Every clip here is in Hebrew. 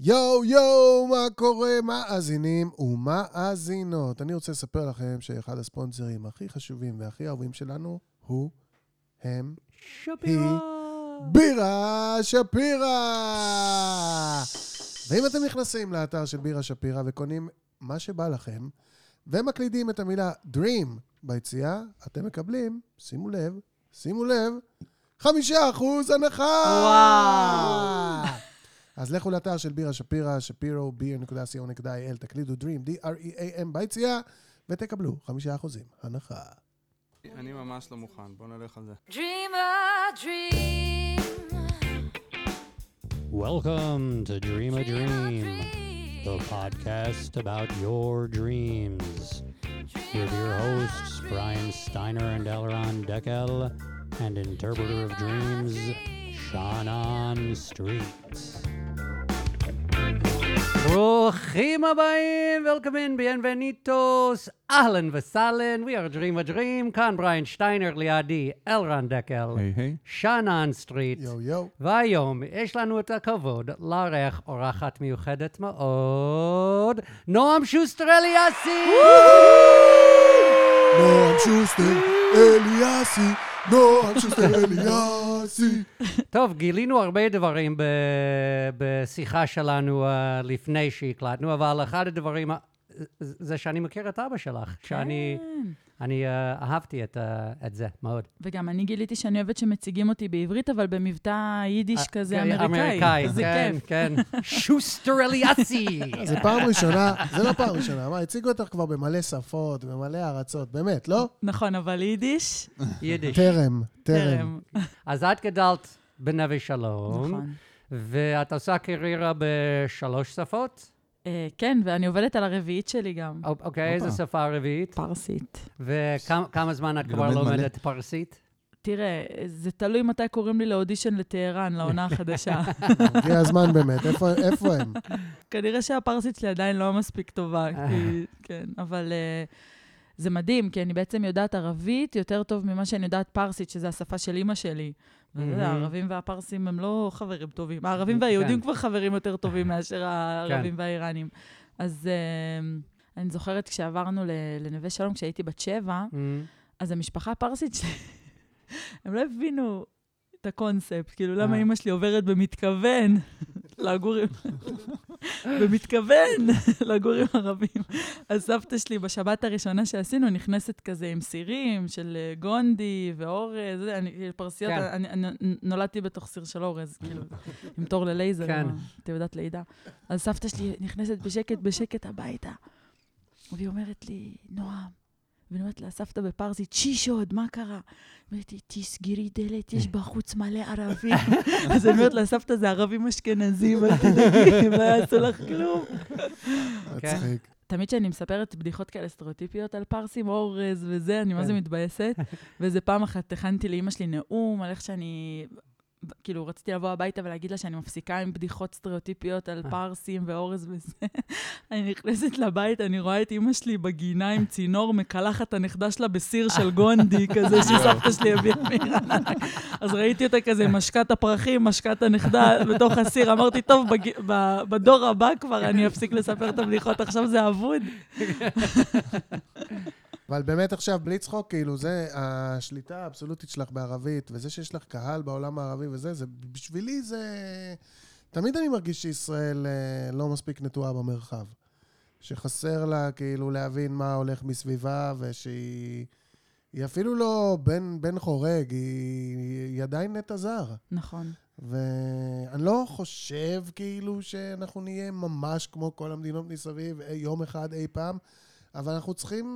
יואו, יואו, מה קורה, מאזינים ומאזינות? אני רוצה לספר לכם שאחד הספונסרים הכי חשובים והכי אהובים שלנו הוא, הם, שפירא. בירה שפירא! ואם אתם נכנסים לאתר של בירה שפירא וקונים מה שבא לכם, ומקלידים את המילה Dream ביציאה, אתם מקבלים, שימו לב, שימו לב, חמישה אחוז הנחה! וואו. אז לכו לאתר של בירה שפירא, שפירו, beer.co.il, תקלידו Dream, D-R-E-A-M ביציאה, ותקבלו חמישה אחוזים הנחה. אני ממש לא מוכן, בוא נלך על זה. Dream a dream. Welcome to Dream a Dream, the podcast about your dreams. With your hosts, Brian Steiner and Elron Deckel, and interpreter of dreams, Shaanan Streett. ברוכים הבאים, Welcome in, bienvenidos, אהלן וסהלן, We are Dream a Dream, כאן בריין שטיינר לידי, אלרן דקל, היי היי. שאנן סטריט. יואו יואו. והיום יש לנו את הכבוד לארח אורחת מיוחדת מאוד, נועם שוסטר אליאסי! נועם שוסטר אליאסי, נועם שוסטר אליאסי. טוב, גילינו הרבה דברים בשיחה שלנו uh, לפני שהקלטנו, אבל אחד הדברים זה שאני מכיר את אבא שלך, שאני כן. אני, uh, אהבתי את, uh, את זה מאוד. וגם אני גיליתי שאני אוהבת שמציגים אותי בעברית, אבל במבטא יידיש אה, כזה אמריקאי. אמריקאי, זה כן, כיף. כן. שוסטר אליאסי! זה פעם ראשונה, זה לא פעם ראשונה, מה, הציגו אותך כבר במלא שפות, במלא ארצות, באמת, לא? נכון, אבל יידיש, יידיש. טרם, טרם. טרם. אז את גדלת בנווה שלום. נכון. ואת עושה קריירה בשלוש שפות? אה, כן, ואני עובדת על הרביעית שלי גם. אוקיי, איזה. שפה רביעית? פרסית. וכמה זמן את כבר. לומדת פרסית? תראה, זה תלוי מתי קוראים לי לאודישן לטהרן, לעונה החדשה. הגיע הזמן באמת, איפה- הם? כנראה שהפרסית שלי עדיין לא מספיק טובה, כי, כן, אבל uh, זה מדהים, כי אני בעצם יודעת ערבית יותר טוב ממה שאני יודעת פרסית, שזו השפה של אימא שלי. הערבים והפרסים הם לא חברים טובים. הערבים והיהודים כן. כבר חברים יותר טובים מאשר הערבים והאיראנים. אז uh, אני זוכרת כשעברנו לנווה שלום, כשהייתי בת שבע. אז המשפחה הפרסית שלי, הם לא הבינו את הקונספט, כאילו, למה אה. אימא שלי עוברת במתכוון לגור עם... במתכוון לגור עם ערבים. אז סבתא שלי, בשבת הראשונה שעשינו, נכנסת כזה עם סירים של אה, גונדי ואורז, זה, אני, כאילו, פרסיות, כן. אני, אני נולדתי בתוך סיר של אורז, כאילו, עם תור ללייזר, כן. תעודת לידה. אז סבתא שלי נכנסת בשקט בשקט הביתה, והיא אומרת לי, נועם, ואני אומרת לה, סבתא בפרסית, שישוד, מה קרה? לי, תסגרי דלת, יש בחוץ מלא ערבים. אז אני אומרת לה, סבתא, זה ערבים אשכנזים, אל תדאגי, לא יעשו לך כלום. כן. מצחיק. תמיד כשאני מספרת בדיחות כאלה סטריאוטיפיות על פרסים, אורז וזה, אני מה זה כן. מתבאסת. ואיזה פעם אחת הכנתי לאימא שלי נאום על איך שאני... כאילו, רציתי לבוא הביתה ולהגיד לה שאני מפסיקה עם בדיחות סטריאוטיפיות על אה. פרסים ואורז וזה. אני נכנסת לבית, אני רואה את אימא שלי בגינה עם צינור, מקלחת את הנכדה שלה בסיר של גונדי, כזה שסבתא שלי הביאה מאיראן. אז ראיתי אותה כזה, משקת הפרחים, משקת הנכדה בתוך הסיר. אמרתי, טוב, בג... ב... בדור הבא כבר אני אפסיק לספר את הבדיחות, עכשיו זה אבוד. אבל באמת עכשיו, בלי צחוק, כאילו, זה השליטה האבסולוטית שלך בערבית, וזה שיש לך קהל בעולם הערבי וזה, זה, בשבילי זה... תמיד אני מרגיש שישראל אה, לא מספיק נטועה במרחב. שחסר לה כאילו להבין מה הולך מסביבה, ושהיא היא אפילו לא בן, בן חורג, היא, היא עדיין נטע זר. נכון. ואני לא חושב כאילו שאנחנו נהיה ממש כמו כל המדינות מסביב יום אחד אי פעם, אבל אנחנו צריכים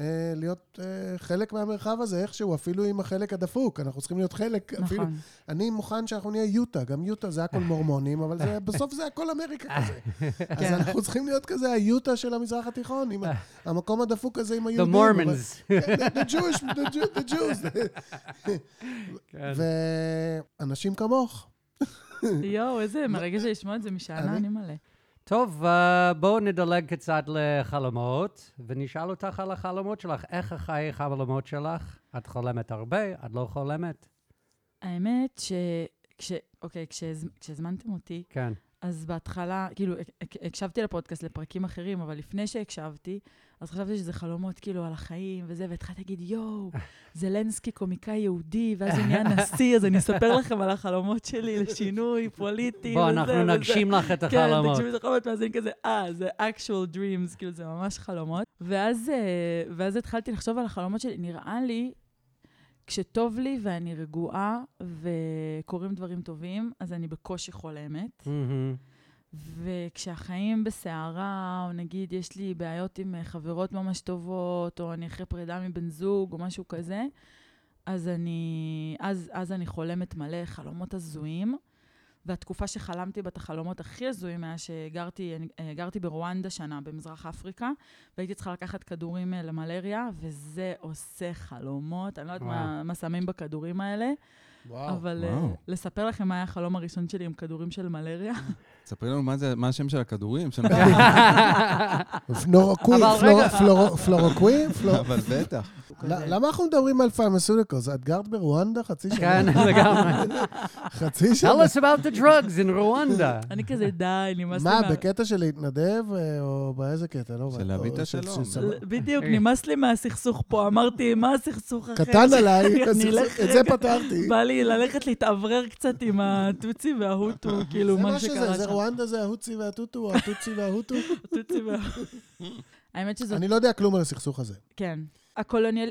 אה, להיות אה, חלק מהמרחב הזה איכשהו, אפילו עם החלק הדפוק. אנחנו צריכים להיות חלק, אפילו... נכון. אני מוכן שאנחנו נהיה יוטה, גם יוטה זה הכל מורמונים, אבל זה, בסוף זה הכל אמריקה כזה. אז כן. אנחנו צריכים להיות כזה היוטה של המזרח התיכון, עם המקום הדפוק הזה עם The היהודים. Mormons. כן, the- the Jewish, the Jew- the Jews. כן. ואנשים כמוך. יואו, איזה מרגש לשמוע את זה אני- אני מלא. טוב, אה, בואו נדלג קצת לחלומות, ונשאל אותך על החלומות שלך. איך החיי החלומות שלך? את חולמת הרבה? את לא חולמת? האמת ש... כש... אוקיי, כשהז- כשהזמנתם אותי, כן. אז בהתחלה, כאילו, הק- הק- הקשבתי לפודקאסט לפרקים אחרים, אבל לפני שהקשבתי, אז חשבתי שזה חלומות כאילו על החיים וזה, והתחלתי להגיד, יואו, זלנסקי קומיקאי יהודי, ואז הוא נהיה נשיא, אז אני אספר לכם על החלומות שלי לשינוי פוליטי. בוא, וזה אנחנו וזה." נגשים לך את כן, החלומות. תקשיבי את החלומות, ואז אני כזה, אה, זה actual dreams, כאילו, זה ממש חלומות. ואז, אה, ואז התחלתי לחשוב על החלומות שלי. נראה לי, כשטוב לי ואני רגועה וקורים דברים טובים, אז אני בקושי חולמת. מהמם. וכשהחיים בסערה, או נגיד יש לי בעיות עם אה, חברות ממש טובות, או אני אחרי פרידה מבן זוג, או משהו כזה, אז אני, אז, אז אני חולמת מלא חלומות הזויים. והתקופה שחלמתי בה את החלומות הכי הזויים היה שגרתי אה, גרתי ברואנדה שנה, במזרח אפריקה, והייתי צריכה לקחת כדורים אה, למלריה, וזה עושה חלומות. אני לא יודעת. מה, מה שמים בכדורים האלה, וואו. אבל אה, וואו. לספר לכם מה היה החלום הראשון שלי עם כדורים של מלריה. ספרי לנו מה זה- מה השם של הכדורים. שאני- פלורוקווי, אבל פלור- רגע. פלור- פלורוקווי? פלור- אבל בטח. למה אנחנו מדברים על פרמסוליקוס? את גרת ברואנדה חצי שנה? כן, לגמרי. חצי שנה? Tell us about the drugs in Rwanda. אני כזה, די, נמאס לי מה, מה... בקטע של להתנדב, אה, או באיזה קטע? לא של להביא את השלום. של- ל- בדיוק, נמאס לי מהסכסוך פה. אמרתי, מה הסכסוך אחר? קטן עליי, את זה. פתרתי. בא לי ללכת להתאוורר קצת עם הטוצי וההוטו, כאילו, מה שקרה זה שם. רואנדה זה ההוצי והטוטו, או הטוצי וההוטו. הטוצי וההוטו. האמת שזאת, אני לא יודע כלום על הסכסוך הזה. כן. הקולוניאל,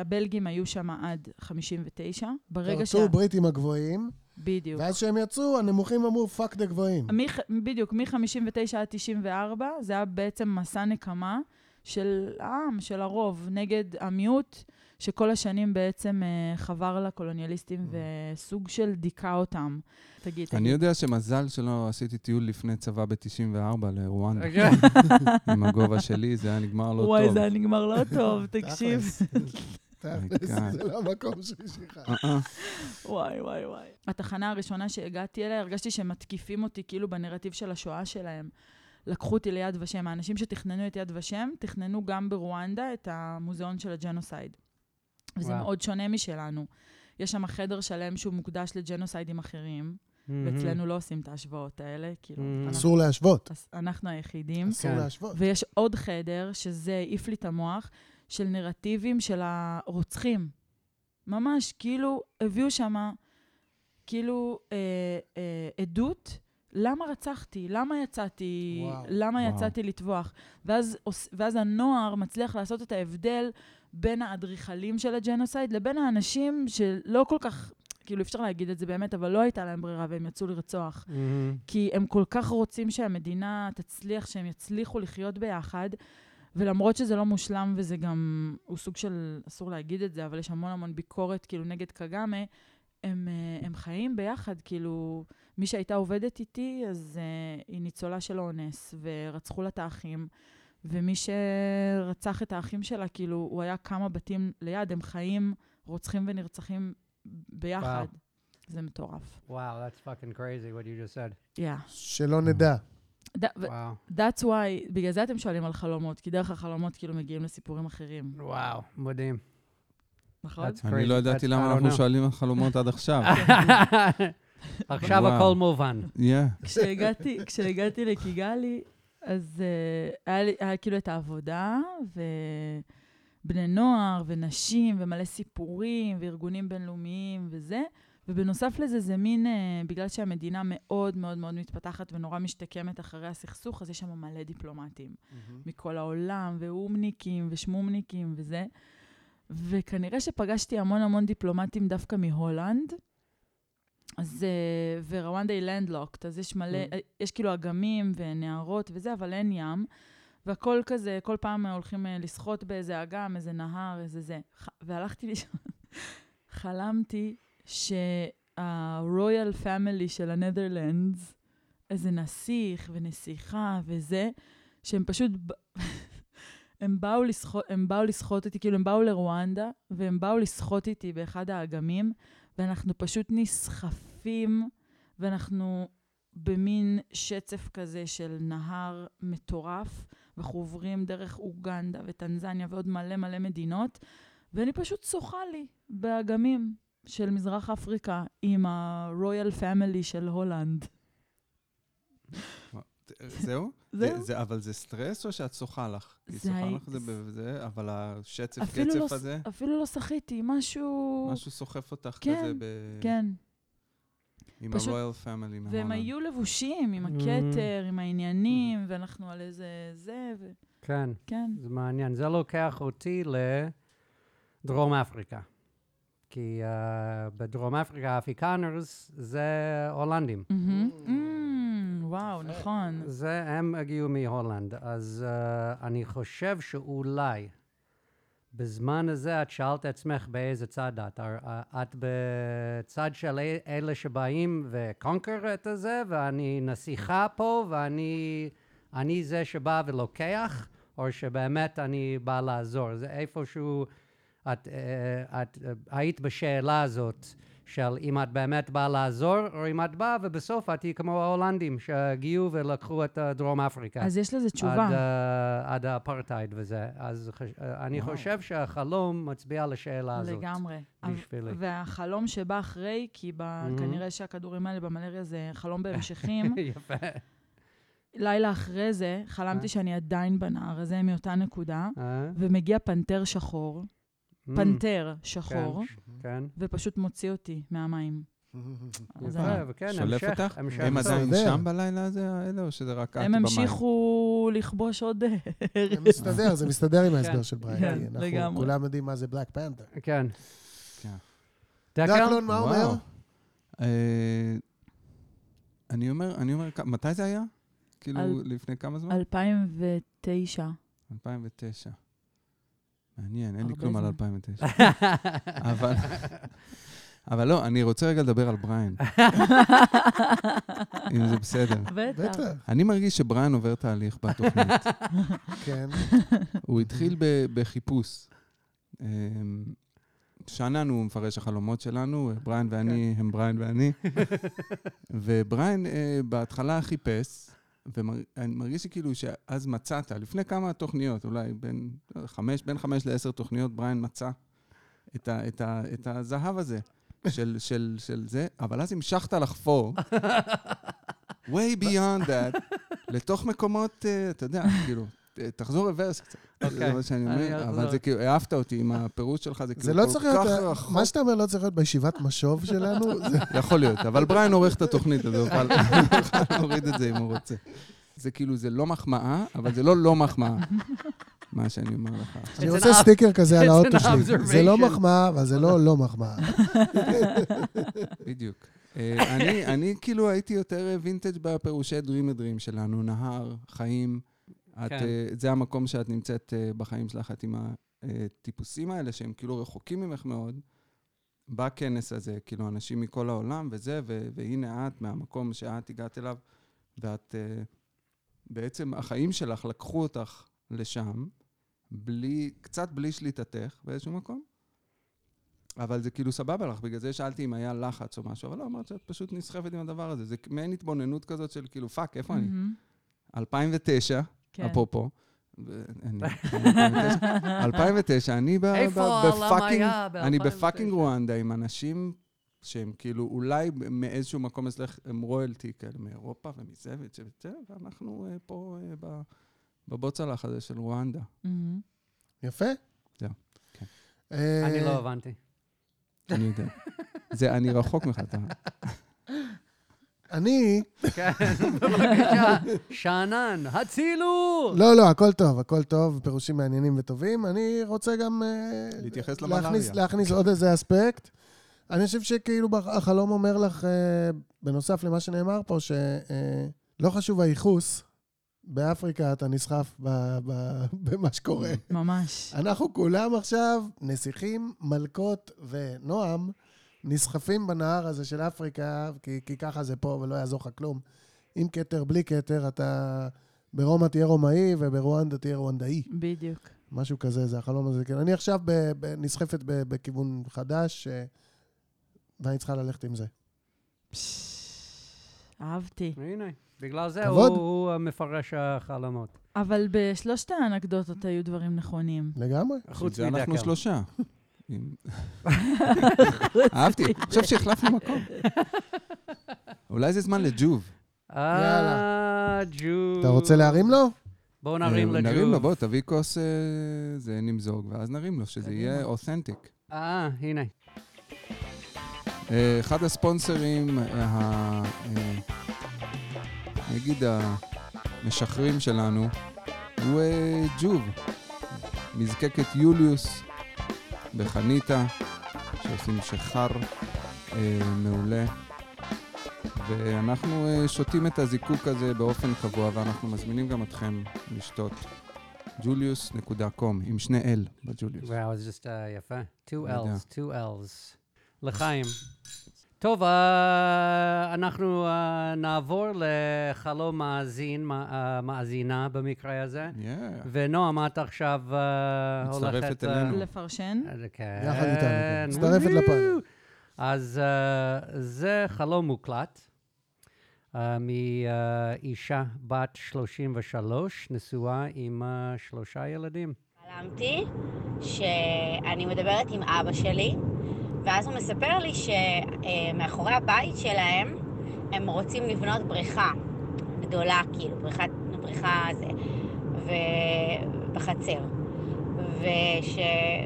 הבלגים היו שם עד 59. ברגע שה... פרצו בריטים הגבוהים, בדיוק. ואז כשהם יצאו, הנמוכים אמרו, fuck the גבוהים. בדיוק, מ-59 עד 94, זה היה בעצם מסע נקמה של העם, של הרוב, נגד המיעוט, שכל השנים בעצם אה, חבר לקולוניאליסטים וסוג של דיכא אותם. תגיד, אני תגיד. יודע שמזל שלא עשיתי טיול לפני צבא ב-94 לרואנדה. כן. עם הגובה שלי, זה היה נגמר לא וואי, טוב. זה היה נגמר לא טוב, תקשיב. תכלס. זה לא המקום שלי שלך. אה, אה. וואי, וואי, וואי. התחנה הראשונה שהגעתי אליה, הרגשתי שהם מתקיפים אותי כאילו בנרטיב של השואה שלהם. לקחו אותי ליד ושם. האנשים שתכננו את יד ושם, תכננו גם ברואנדה את המוזיאון של הג'נוסייד. וזה וואו. מאוד שונה משלנו. יש שם חדר שלם שהוא מוקדש לג'נוסיידים אחרים, ואצלנו לא עושים את ההשוואות האלה, כאילו, Mhm. אנחנו- אסור להשוות. אנחנו היחידים. אסור כן. להשוות. ויש עוד חדר, שזה העיף לי את המוח, של נרטיבים של הרוצחים. ממש, כאילו, הביאו שם, כאילו, אה, אה, עדות, למה רצחתי? למה יצאתי? וואו. למה וואו. יצאתי לטבוח? ואז, ואז הנוער מצליח לעשות את ההבדל בין האדריכלים של הג'נוסייד לבין האנשים שלא כל כך, כאילו, אפשר להגיד את זה באמת, אבל לא הייתה להם ברירה והם יצאו לרצוח. מהמם. כי הם כל כך רוצים שהמדינה תצליח, שהם יצליחו לחיות ביחד, ולמרות שזה לא מושלם וזה גם, הוא סוג של, אסור להגיד את זה, אבל יש המון המון ביקורת כאילו נגד קגאמה, הם, אה, הם חיים ביחד, כאילו, מי שהייתה עובדת איתי, אז uh, היא ניצולה של אונס, ורצחו לה את האחים, ומי שרצח את האחים שלה, כאילו, הוא היה כמה בתים ליד, הם חיים, רוצחים ונרצחים ביחד. וואו. זה מטורף. Wow, that's fucking crazy what you just said. Yeah. שלא נדע. Wow. That's why, בגלל זה אתם שואלים על חלומות, כי דרך החלומות כאילו מגיעים לסיפורים אחרים, וואו, מדהים. נכון? That's אני crazy. לא ידעתי למה אנחנו. שואלים על חלומות עד עכשיו. עכשיו וואו. הכל מובן. כשהגעתי לקיגאלי, אז uh, היה, לי, היה כאילו את העבודה, ובני נוער, ונשים, ומלא סיפורים, וארגונים בינלאומיים וזה. ובנוסף לזה, זה מין, uh, בגלל שהמדינה מאוד מאוד מאוד מתפתחת ונורא משתקמת אחרי הסכסוך, אז יש שם מלא דיפלומטים. מכל העולם, ואומניקים ושמומניקים וזה. וכנראה שפגשתי המון המון דיפלומטים דווקא מהולנד. אז, אה, ורואנדה היא לנדלוקט, אז יש מלא, Mm. יש כאילו אגמים ונהרות וזה, אבל אין ים. והכל כזה, כל פעם הולכים אה, לשחות באיזה אגם, איזה נהר, איזה זה. והלכתי לישון, חלמתי שהרויאל פמילי של הנדרלנדס, איזה נסיך ונסיכה וזה, שהם פשוט... הם באו, לשחות, הם באו לשחות איתי, כאילו הם באו לרואנדה, והם באו לשחות איתי באחד האגמים, ואנחנו פשוט נסחפים, ואנחנו במין שצף כזה של נהר מטורף, ואנחנו עוברים דרך אוגנדה וטנזניה ועוד מלא מלא מדינות, ואני פשוט שוחה לי באגמים של מזרח אפריקה עם ה-Royal Family של הולנד. זהו? זהו. זה- זה- אבל זה סטרס או שאת שוחה לך? כי זה שוחה הי- לך זה בזה, אבל השצף לא קצף ס- הזה, אפילו לא שחיתי, משהו... משהו סוחף אותך כן, כזה ב... כן. עם פשוט- ה royal family מהולנד. והם היו לבושים עם. הכתר, עם העניינים, ואנחנו על איזה זה, כן, וכן. זה מעניין. זה לוקח אותי לדרום אפריקה. כי uh, בדרום אפריקה, האפריקנרס זה הולנדים. מהמם. Mm, וואו, נכון. זה, הם הגיעו מהולנד. אז uh, אני חושב שאולי בזמן הזה את שאלת עצמך באיזה צד את. uh, את בצד של אל- אלה שבאים וקונקר את הזה, ואני נסיכה פה, ואני אני זה שבא ולוקח, או שבאמת אני בא לעזור. זה איפשהו, את, אה, את אה, היית בשאלה הזאת. של אם את באמת באה לעזור, או אם את באה ובסוף את תהיי כמו ההולנדים שהגיעו ולקחו את אה, דרום אפריקה. אז יש לזה תשובה. עד, אה, עד האפרטהייד וזה. אז חש... אה, אני וואו. חושב שהחלום מצביע על השאלה הזאת. לגמרי. בשבילי. והחלום שבא אחרי, כי ב- מהמם. כנראה שהכדורים האלה במלריה זה חלום בהמשכים. יפה. לילה אחרי זה? חלמתי שאני עדיין בנהר הזה מאותה נקודה? ומגיע פנתר שחור, פנתר שחור, כן. ופשוט מוציא אותי מהמים. שולף אותך? הם. עדיין שם בלילה הזה, האלה, או שזה רק את הם במים? המשיכו לכבוש עוד זה מסתדר, זה מסתדר עם ההסבר כן. של בריין. כן, אנחנו לגמרי. כולם יודעים מה זה בלק פנתר. כן. כן. דקל? דקלון, מה אומר? אה, אני אומר, אני אומר, מתי זה היה? כאילו, לפני כמה זמן? 2009. 2009. מעניין, אין לי כלום על זמן. 2009. אבל... אבל לא, אני רוצה רגע לדבר על בריין, אם זה בסדר. בטח. אני מרגיש שבריין עובר תהליך בתוכנית. כן. הוא התחיל בחיפוש. אמ, שאנן הוא מפרש החלומות שלנו, בריין ואני הם בריין ואני. ובריין אה, בהתחלה חיפש, ואני מרגיש שכאילו שאז מצאת, לפני כמה תוכניות, אולי בין חמש, בין חמש לעשר תוכניות, בריין מצא את, ה, את, ה, את הזהב הזה של, של, של זה, אבל אז המשכת לחפור, way beyond that, לתוך מקומות, אה, אתה יודע, כאילו, תחזור רוורס קצת. זה אוקיי, מה שאני אני אומר, אחזור. אבל זה כאילו, העפת אותי עם הפירוש שלך, זה זה כאילו לא כל צריך כך להיות, רחוק. מה שאתה אומר לא צריך להיות בישיבת משוב שלנו. זה- יכול להיות, אבל בריין עורך את התוכנית הזו, אבל הוא יוכל להוריד את זה אם הוא רוצה. זה כאילו, זה לא מחמאה, אבל זה לא לא מחמאה, מה שאני אומר לך. אני רוצה סטיקר כזה על האוטו שלי. זה לא. מחמאה, אבל זה לא לא מחמאה. בדיוק. אה, אני, אני כאילו הייתי יותר וינטג' בפירושי Dream a Dream שלנו, נהר, חיים. את, כן. אה, זה המקום שאת נמצאת אה, בחיים שלך, את עם הטיפוסים האלה, שהם כאילו רחוקים ממך מאוד, בכנס הזה, כאילו אנשים מכל העולם וזה, ו- והנה את מהמקום שאת הגעת אליו, ואת, אה, בעצם החיים שלך לקחו אותך לשם, בלי, קצת בלי שליטתך באיזשהו מקום. אבל זה כאילו סבבה לך, בגלל זה שאלתי אם היה לחץ או משהו, אבל לא, אמרת שאת פשוט נסחפת עם הדבר הזה. זה מעין התבוננות כזאת של כאילו, fuck, איפה אני? מהמם. 2009, כן. אפרופו, ו- אני- 2009, 2009, אני ב fucking, אני ב fucking רואנדה עם אנשים שהם כאילו אולי מאיזשהו מקום אצלך הם royalty כאלה, מאירופה ומזה וזה וזה, ואנחנו אה, פה אה, ב- בבוץ לח הזה של רואנדה. מהמם. יפה. זהו, כן. אה, אני לא הבנתי. אני יודע. זה, אני רחוק ממך, אתה... אני... כן, בבקשה. שאנן, הצילו! לא, לא, הכל טוב, הכל טוב, פירושים מעניינים וטובים. אני רוצה גם... אה, להתייחס להכניס- למלאריה. להכניס עוד איזה אספקט. אני חושב שכאילו החלום אומר לך, אה, בנוסף למה שנאמר פה, שלא חשוב הייחוס, באפריקה אתה נסחף ב- ב- במה שקורה. ממש. אנחנו כולם עכשיו נסיכים, מלכות ונועם, נסחפים בנהר הזה של אפריקה, כי, כי ככה זה פה ולא יעזור לך כלום. עם כתר, בלי כתר, אתה ברומא תהיה רומאי וברואנדה תהיה רואנדאי. בדיוק. משהו כזה, זה החלום הזה. כן. אני עכשיו ב, ב, נסחפת ב, בכיוון חדש, אה, ואני צריכה ללכת עם זה. אהבתי. הנה, בגלל זה כבוד. הוא הוא מפרש החלומות. אבל בשלושת האנקדוטות היו דברים נכונים. לגמרי. חוץ זה אנחנו. שלושה. אהבתי. עכשיו שהחלפנו מקום. אולי זה זמן לג'וב. אה, ג'ו... אתה רוצה להרים לו? בואו נרים אה, לג'ו. נרים לו, בוא, תביא כוס, אה, זה נמזוג, ואז נרים לו, שזה יהיה אותנטיק. אה, הנה. אה, אחד הספונסרים, ה- נגיד המשחררים שלנו, הוא ג'וב, מזקקת יוליוס בחניתה, שעושים שחר אה, מעולה. ואנחנו אה, שותים את הזיקוק הזה באופן קבוע, ואנחנו מזמינים גם אתכם לשתות. julius.com, עם שני L בג'וליוס. וואו, זה just, אה, יפה. two יודע. L's, two L's. לחיים. טוב, אה, אנחנו אה, נעבור לחלום מאזין, מא- אה, מאזינה במקרה הזה. Yeah. ונועם, את עכשיו מצטרפת הולכת... אה, אלינו. לפרשן. כן. יחד איתנו, כן. מצטרפת. לפאנל. אז זה חלום מוקלט מאישה בת 33, נשואה עם שלושה ילדים. חלמתי שאני מדברת עם אבא שלי, ואז הוא מספר לי שמאחורי הבית שלהם הם רוצים לבנות בריכה גדולה, כאילו, בריכה, בריכה זה, ובחצר. וש...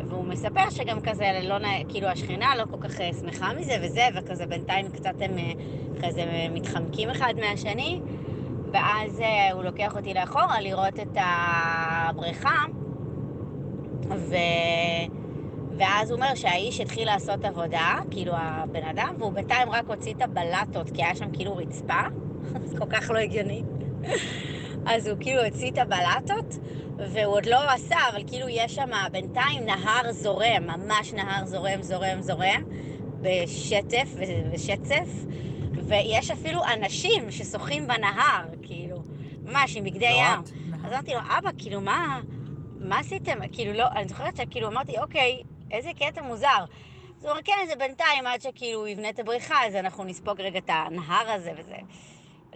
והוא מספר שגם כזה, לא, כאילו השכנה לא כל כך אה, שמחה מזה וזה, וכזה בינתיים קצת הם אה, כזה מתחמקים אחד מהשני, ואז אה, הוא לוקח אותי לאחורה לראות את הבריכה, ו... ואז הוא אומר שהאיש התחיל לעשות עבודה, כאילו הבן אדם, והוא בינתיים רק הוציא את הבלטות, כי היה שם כאילו רצפה, זה כל כך לא הגיוני. אז הוא כאילו הוציא את הבלטות, והוא עוד לא עשה, אבל כאילו יש שם בינתיים נהר זורם, ממש נהר זורם, זורם, זורם, בשטף ושצף, ויש אפילו אנשים ששוחים בנהר, כאילו, ממש עם בגדי ים. אז אמרתי לו, אבא, כאילו, מה, מה עשיתם? כאילו, לא, אני זוכרת שכאילו אמרתי, אוקיי, איזה קטע מוזר. אז הוא אומר, כן, זה בינתיים, עד שכאילו הוא יבנה את הבריכה, אז אנחנו נספוג רגע את הנהר הזה וזה.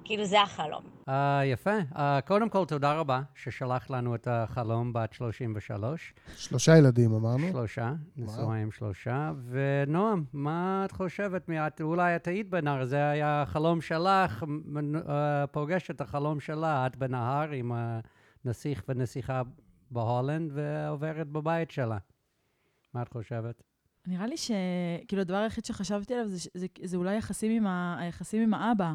כאילו, זה החלום. אה, יפה. אה, קודם כל, תודה רבה ששלחת לנו את החלום בת 33. שלושה ילדים, אמרנו. שלושה, נשואה עם שלושה. ונועם, מה את חושבת? מי את, אולי את היית בנהר, זה היה החלום שלך, אה, פוגש את החלום שלה, את בנהר עם הנסיך ונסיכה בהולנד, ועוברת בבית שלה. מה את חושבת? נראה לי שכאילו הדבר היחיד שחשבתי עליו זה, ש- זה, זה אולי יחסים עם, ה, היחסים עם האבא.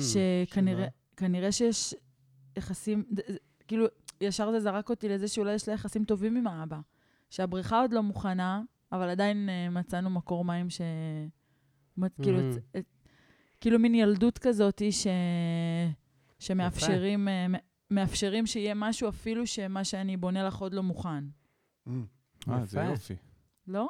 שכנראה כנראה שיש יחסים, כאילו, ישר זה זרק אותי לזה שאולי יש לה יחסים טובים עם האבא. שהבריכה עוד לא מוכנה, אבל עדיין uh, מצאנו מקור מים ש... מת- כאילו, את- כאילו מין ילדות כזאת ש... שמאפשרים אה, מאפשרים שיהיה משהו אפילו שמה שאני בונה לך עוד לא מוכן. אה, זה. יופי. לא?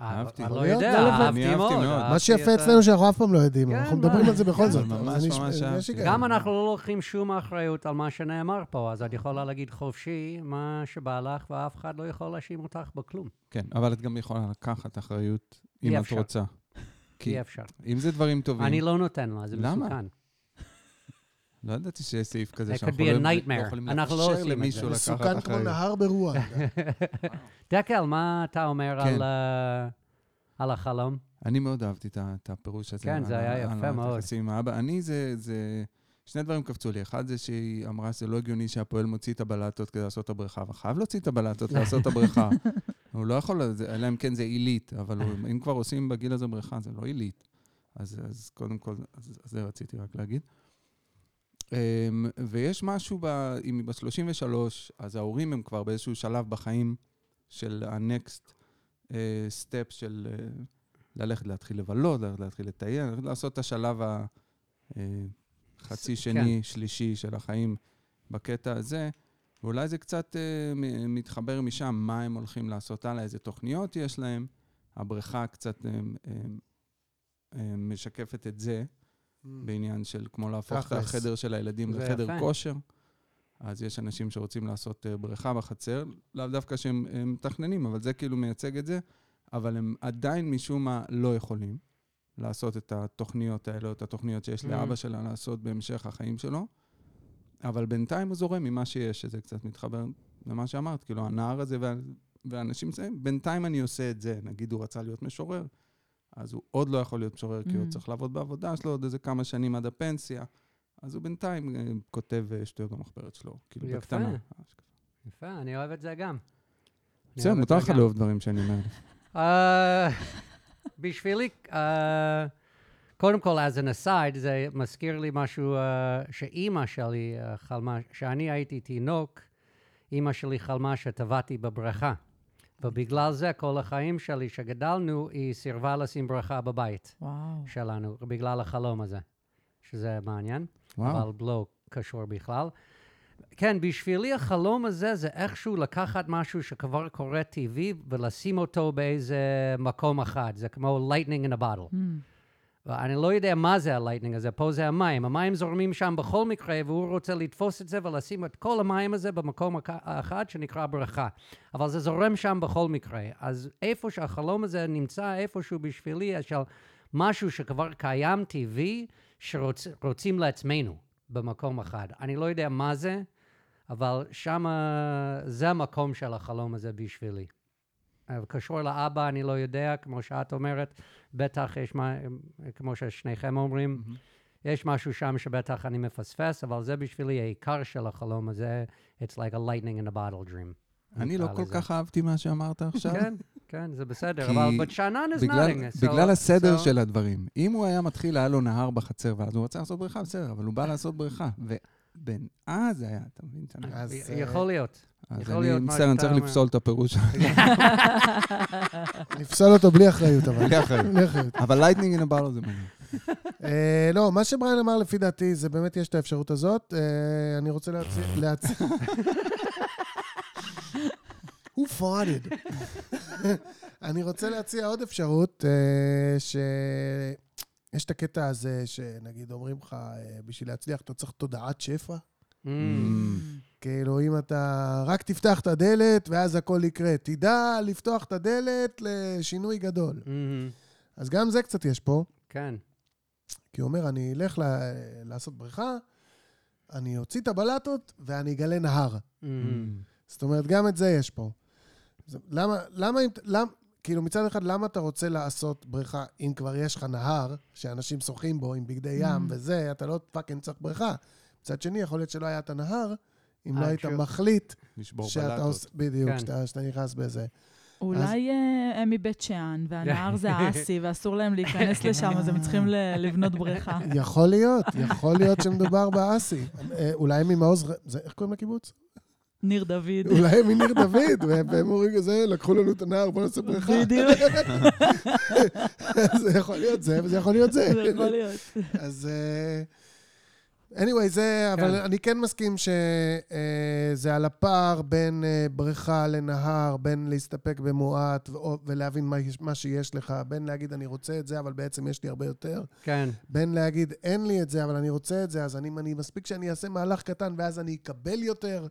אה, אהבתי. אני לא יודע, לא. אהבתי אני אהבתי מאוד. מה שיפה אצלנו שאנחנו אף פעם לא יודעים, כן, אנחנו? מדברים על זה בכל כן, זאת. ממש, ממש אהבתי. גם אנחנו לא לוקחים שום אחריות על מה שנאמר פה, אז את יכולה להגיד חופשי מה שבא לך, ואף אחד לא יכול להאשים אותך בכלום. כן, אבל את גם יכולה לקחת אחריות, אם את. רוצה. כי אי אפשר. אם זה דברים טובים, אני לא נותן לה, זה למה? לא ידעתי שיש סעיף כזה It שאנחנו could be a לא nightmare. יכולים לא לאפשר למישהו זה. לקחת מסוכן כמו אחריות. נהר ברוח. דקל, מה אתה אומר כן. על, אה, על החלום? אני מאוד אהבתי את הפירוש הזה. כן, זה היה יפה מאוד. היחסים עם האבא. אני, זה, זה... שני דברים קפצו לי. אחד זה שהיא אמרה שזה לא הגיוני שהפועל מוציא את הבלטות כדי לעשות את הבריכה, אבל חייב להוציא את הבלטות כדי לעשות את הבריכה. הוא לא יכול, זה- אלא אם כן זה עילית, אבל הוא- אם כבר עושים בגיל הזה בריכה, זה לא עילית. אז, אז קודם כל, אז, אז זה רציתי רק להגיד. אמ, ויש משהו, ב, אם היא בת 33, אז ההורים הם כבר באיזשהו שלב בחיים של ה-next uh, step של uh, ללכת להתחיל לבלות, ללכת להתחיל לטייל, ללכת לעשות את השלב החצי שני, שלישי של החיים בקטע הזה. ואולי זה קצת uh, מתחבר משם, מה הם הולכים לעשות הלאה, איזה תוכניות יש להם. הבריכה קצת uh, uh, uh, משקפת את זה. בעניין של כמו להפוך את. החדר של הילדים זה לחדר. כושר. אז יש אנשים שרוצים לעשות אה, בריכה בחצר, לאו דווקא שהם הם מתכננים, אבל זה כאילו מייצג את זה, אבל הם עדיין משום מה לא יכולים לעשות את התוכניות האלה, את התוכניות שיש Mm. לאבא שלה לעשות בהמשך החיים שלו, אבל בינתיים הוא זורם ממה שיש, שזה קצת מתחבר למה שאמרת, כאילו הנער הזה וה, והאנשים מסיימים, בינתיים אני עושה את זה, נגיד הוא רצה להיות משורר, אז הוא עוד לא יכול להיות משורר, כי הוא Mm. צריך לעבוד בעבודה שלו עוד איזה כמה שנים עד הפנסיה. אז הוא בינתיים אה, כותב אה, שטויות במחברת שלו, כאילו יפה. בקטנה. יפה, אני אוהב את זה גם. בסדר, מותר לך. לאהוב דברים שאני אומר. אה, בשבילי, אה, קודם כל, as an aside, זה מזכיר לי משהו אה, שאימא שלי אה, חלמה, כשאני הייתי תינוק, אימא שלי חלמה שטבעתי בבריכה. ובגלל זה, כל החיים שלי שגדלנו, היא סירבה לשים בריכה בבית וואו. שלנו, בגלל החלום הזה, שזה מעניין. וואו. אבל לא קשור בכלל. כן, בשבילי החלום הזה זה איכשהו לקחת משהו שכבר קורה טבעי ולשים אותו באיזה מקום אחד. זה כמו lightning in a bottle. Mm. ואני לא יודע מה זה ה lightning הזה, פה זה המים. המים זורמים שם בכל מקרה, והוא רוצה לתפוס את זה ולשים את כל המים הזה במקום האחד שנקרא בריכה. אבל זה זורם שם בכל מקרה. אז איפה שהחלום הזה נמצא, איפשהו בשבילי, של משהו שכבר קיים טבעי, שרוצים לעצמנו במקום אחד. אני לא יודע מה זה, אבל שם זה המקום של החלום הזה בשבילי. אה, קשור לאבא, אני לא יודע, כמו שאת אומרת, בטח יש מה, כמו ששניכם אומרים, יש משהו שם שבטח אני מפספס, אבל זה בשבילי העיקר של החלום הזה, it's like a lightning in a bottle dream. אני לא כל לזה. כך אהבתי מה שאמרת עכשיו. כן, כן, זה בסדר, אבל but שאנן is בגלל, nothing. so- בגלל הסדר so- של הדברים. אם הוא היה מתחיל, היה לו נהר בחצר, ואז הוא רצה לעשות בריכה, בסדר, אבל הוא בא לעשות בריכה. ובין אז היה, אתה מבין? מבין? אז, אה, יכול להיות. אז אני מצטער, אני צריך. לפסול את הפירוש. לפסול אותו בלי אחריות, אבל. בלי אחריות. אבל לייטנינג אין הבאלו זה מעניין. אה, לא, מה שבריין אמר לפי דעתי, זה באמת יש את האפשרות הזאת. אה, אני רוצה להציע... הוא פארדד. אני רוצה להציע עוד אפשרות, אה, שיש את הקטע הזה, שנגיד אומרים לך, בשביל להצליח אתה צריך תודעת שפע. כאילו, אם אתה רק תפתח את הדלת, ואז הכל יקרה. תדע לפתוח את הדלת לשינוי גדול. Mhm. אז גם זה קצת יש פה. כן. כי הוא אומר, אני אלך ל- לעשות בריכה, אני אוציא את הבלטות ואני אגלה נהר. Mhm. זאת אומרת, גם את זה יש פה. זה- למה, למה למה, כאילו מצד אחד, למה אתה רוצה לעשות בריכה אם כבר יש לך נהר, שאנשים שוחים בו עם בגדי ים Mm. וזה, אתה לא fucking צריך בריכה. מצד שני, יכול להיות שלא היה את הנהר, אם לא אה, היית מחליט שאתה. עושה, בדיוק, כן. שאתה, נכנס בזה. אולי אה, הם מבית שאן, והנהר זה האסי, ואסור להם להיכנס לשם, אז הם צריכים לבנות בריכה. יכול להיות, יכול להיות שמדובר באסי. אה, אולי הם ממעוז, איך קוראים לקיבוץ? ניר דוד. אולי הם מניר דוד, והם אומרים כזה, לקחו לנו את הנהר, בוא נעשה בריכה. בדיוק, זה יכול להיות זה, וזה יכול להיות זה. זה יכול להיות. אז anyway, זה, אבל כן. אני כן מסכים שזה על הפער בין אה, בריכה לנהר, בין להסתפק במועט ו- ולהבין מה מה שיש לך, בין להגיד אני רוצה את זה, אבל בעצם יש לי הרבה יותר, כן. בין להגיד אין לי את זה, אבל אני רוצה את זה, אז אני, אני מספיק שאני אעשה מהלך קטן ואז אני אקבל יותר.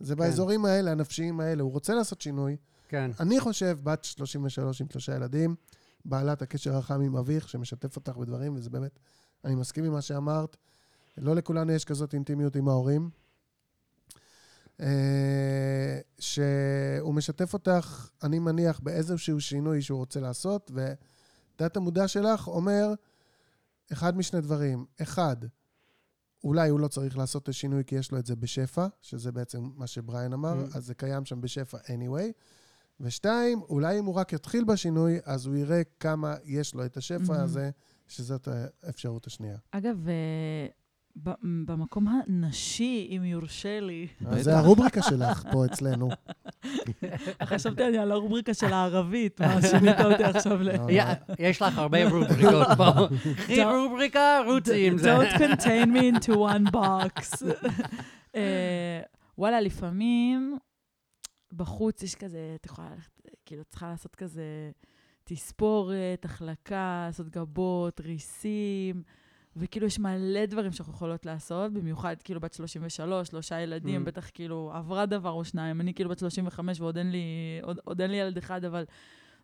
זה באזורים האלה, הנפשיים האלה. הוא רוצה לעשות שינוי. כן. אני חושב, בת 33 עם שלושה ילדים, בעלת הקשר החם עם אביך, שמשתף אותך בדברים, וזה באמת, אני מסכים עם מה שאמרת. לא לכולנו יש כזאת אינטימיות עם ההורים. אה, שהוא משתף אותך, אני מניח, באיזשהו שינוי שהוא רוצה לעשות, ודעת המודע שלך אומר אחד משני דברים. אחד, אולי הוא לא צריך לעשות את השינוי כי יש לו את זה בשפע, שזה בעצם מה שבריין אמר, Mm. אז זה קיים שם בשפע anyway. ושתיים, אולי אם הוא רק יתחיל בשינוי, אז הוא יראה כמה יש לו את השפע Mhm. הזה, שזאת האפשרות השנייה. אגב, אה, במקום הנשי, אם יורשה לי, אז זה הרובריקה שלך פה אצלנו. חשבתי אני על הרובריקה של הערבית, מה שינית אותי עכשיו ל... לא, לא. יא, יש לך הרבה רובריקות פה. קחי Don't- רובריקה, רוצי עם זה. Don't contain me into one box. אה, וואלה, לפעמים בחוץ יש כזה, את יכולה ללכת, כאילו, צריכה לעשות כזה תספורת, החלקה, לעשות גבות, ריסים, וכאילו יש מלא דברים שאנחנו יכולות לעשות, במיוחד כאילו בת 33, שלושה ילדים, Mm. בטח כאילו עברה דבר או שניים, אני כאילו בת 35 ועוד אין לי, עוד, עוד אין לי ילד אחד, אבל...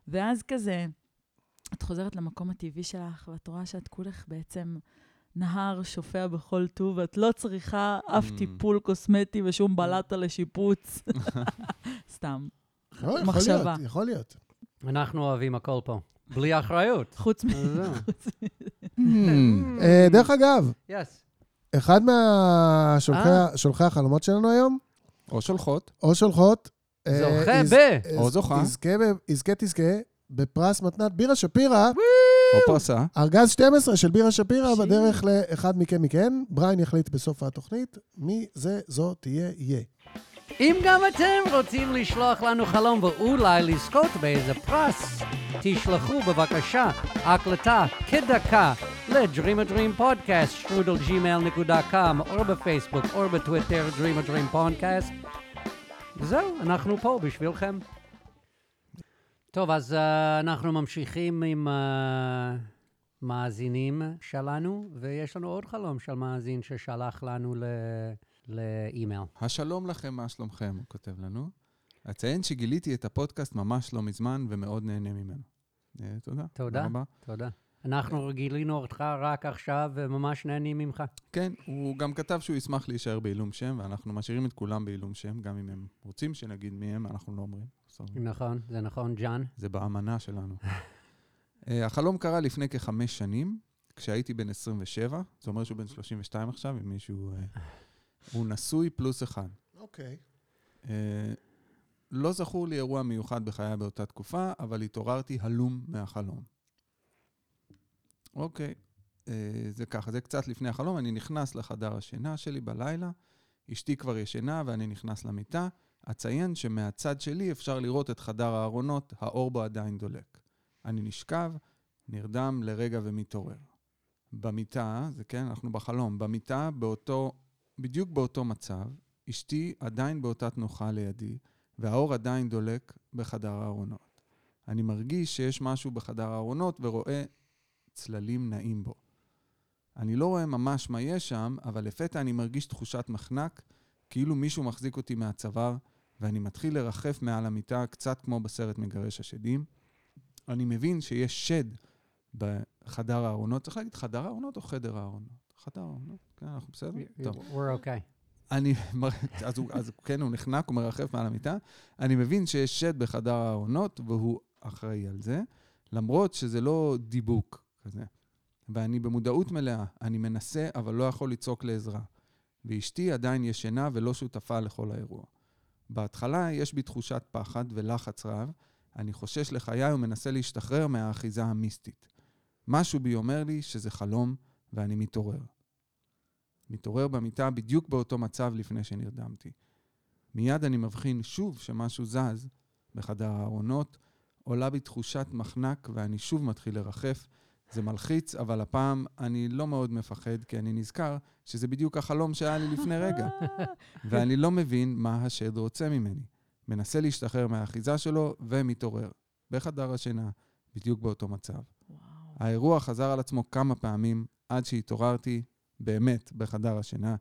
ואז כזה, את חוזרת למקום הטבעי שלך, ואת רואה שאת כולך בעצם נהר שופע בכל טוב, ואת לא צריכה אף Mm. טיפול קוסמטי ושום בלטה לשיפוץ. סתם. לא, יכול מחשבה. להיות, יכול להיות. אנחנו אוהבים הכל פה. בלי אחריות. חוץ מ... אז זהו. Hmm. אה, דרך אגב, יס. אחד מהשולחי החלומות שלנו היום, או שולחות, או שולחות, אה, זוכה יז- ב... אה, או זוכה. יזכה, ב- יזכה תזכה בפרס מתנת בירה שפירא, או פרסה. ארגז 12 של בירה שפירא שי. בדרך לאחד מכם מכן. בריין יחליט בסוף התוכנית מי זה, זו, תהיה, יהיה. אם גם אתם רוצים לשלוח לנו חלום ואולי לזכות באיזה פרס, תשלחו בבקשה הקלטה כדקה ל-Dream a Dream Podcast, strudelgmail.com, או בפייסבוק או בטוויטר, Dream a Dream Podcast. וזהו, אנחנו פה בשבילכם. טוב, אז uh, אנחנו ממשיכים עם uh, מאזינים שלנו, ויש לנו עוד חלום של מאזין ששלח לנו ל- לאימייל. השלום לכם, מה שלומכם? הוא כותב לנו. אציין שגיליתי את הפודקאסט ממש לא מזמן ומאוד נהנה ממנו. אה, תודה. תודה. רבה. תודה. אנחנו גילינו אותך רק עכשיו וממש נהנים ממך. כן, הוא גם כתב שהוא ישמח להישאר בעילום שם, ואנחנו משאירים את כולם בעילום שם, גם אם הם רוצים שנגיד מי הם, אנחנו לא אומרים. נכון, זה נכון, ג'אן. זה באמנה שלנו. אה, החלום קרה לפני כחמש שנים, כשהייתי בן 27, זה אומר שהוא בן 32 עכשיו, אם מישהו... הוא נשוי פלוס אחד. אוקיי. אה, לא זכור לי אירוע מיוחד בחיי באותה תקופה, אבל התעוררתי הלום מהחלום. אוקיי, אה, זה ככה, זה קצת לפני החלום, אני נכנס לחדר השינה שלי בלילה, אשתי כבר ישנה ואני נכנס למיטה. אציין שמהצד שלי אפשר לראות את חדר הארונות, האור בו עדיין דולק. אני נשכב, נרדם לרגע ומתעורר. במיטה, זה כן, אנחנו בחלום, במיטה, באותו, בדיוק באותו מצב, אשתי עדיין באותה תנוחה לידי, והאור עדיין דולק בחדר הארונות. אני מרגיש שיש משהו בחדר הארונות ורואה צללים נעים בו. אני לא רואה ממש מה יש שם, אבל לפתע אני מרגיש תחושת מחנק, כאילו מישהו מחזיק אותי מהצוואר, ואני מתחיל לרחף מעל המיטה, קצת כמו בסרט מגרש השדים. אני מבין שיש שד בחדר הארונות. צריך להגיד חדר הארונות או חדר הארונות? חדר הארונות, כן, אנחנו בסדר? טוב. We're okay. אני, אז, הוא, אז כן, הוא נחנק, הוא מרחף מעל המיטה. אני מבין שיש שד בחדר הארונות, והוא אחראי על זה, למרות שזה לא דיבוק כזה. ואני במודעות מלאה, אני מנסה, אבל לא יכול לצעוק לעזרה. ואשתי עדיין ישנה ולא שותפה לכל האירוע. בהתחלה יש בי תחושת פחד ולחץ רב, אני חושש לחיי ומנסה להשתחרר מהאחיזה המיסטית. משהו בי אומר לי שזה חלום, ואני מתעורר. מתעורר במיטה בדיוק באותו מצב לפני שנרדמתי. מיד אני מבחין שוב שמשהו זז בחדר הארונות, עולה בי תחושת מחנק ואני שוב מתחיל לרחף. זה מלחיץ, אבל הפעם אני לא מאוד מפחד, כי אני נזכר שזה בדיוק החלום שהיה לי לפני רגע. ואני לא מבין מה השד רוצה ממני. מנסה להשתחרר מהאחיזה שלו ומתעורר. בחדר השינה, בדיוק באותו מצב. וואו. האירוע חזר על עצמו כמה פעמים עד שהתעוררתי באמת בחדר השינה,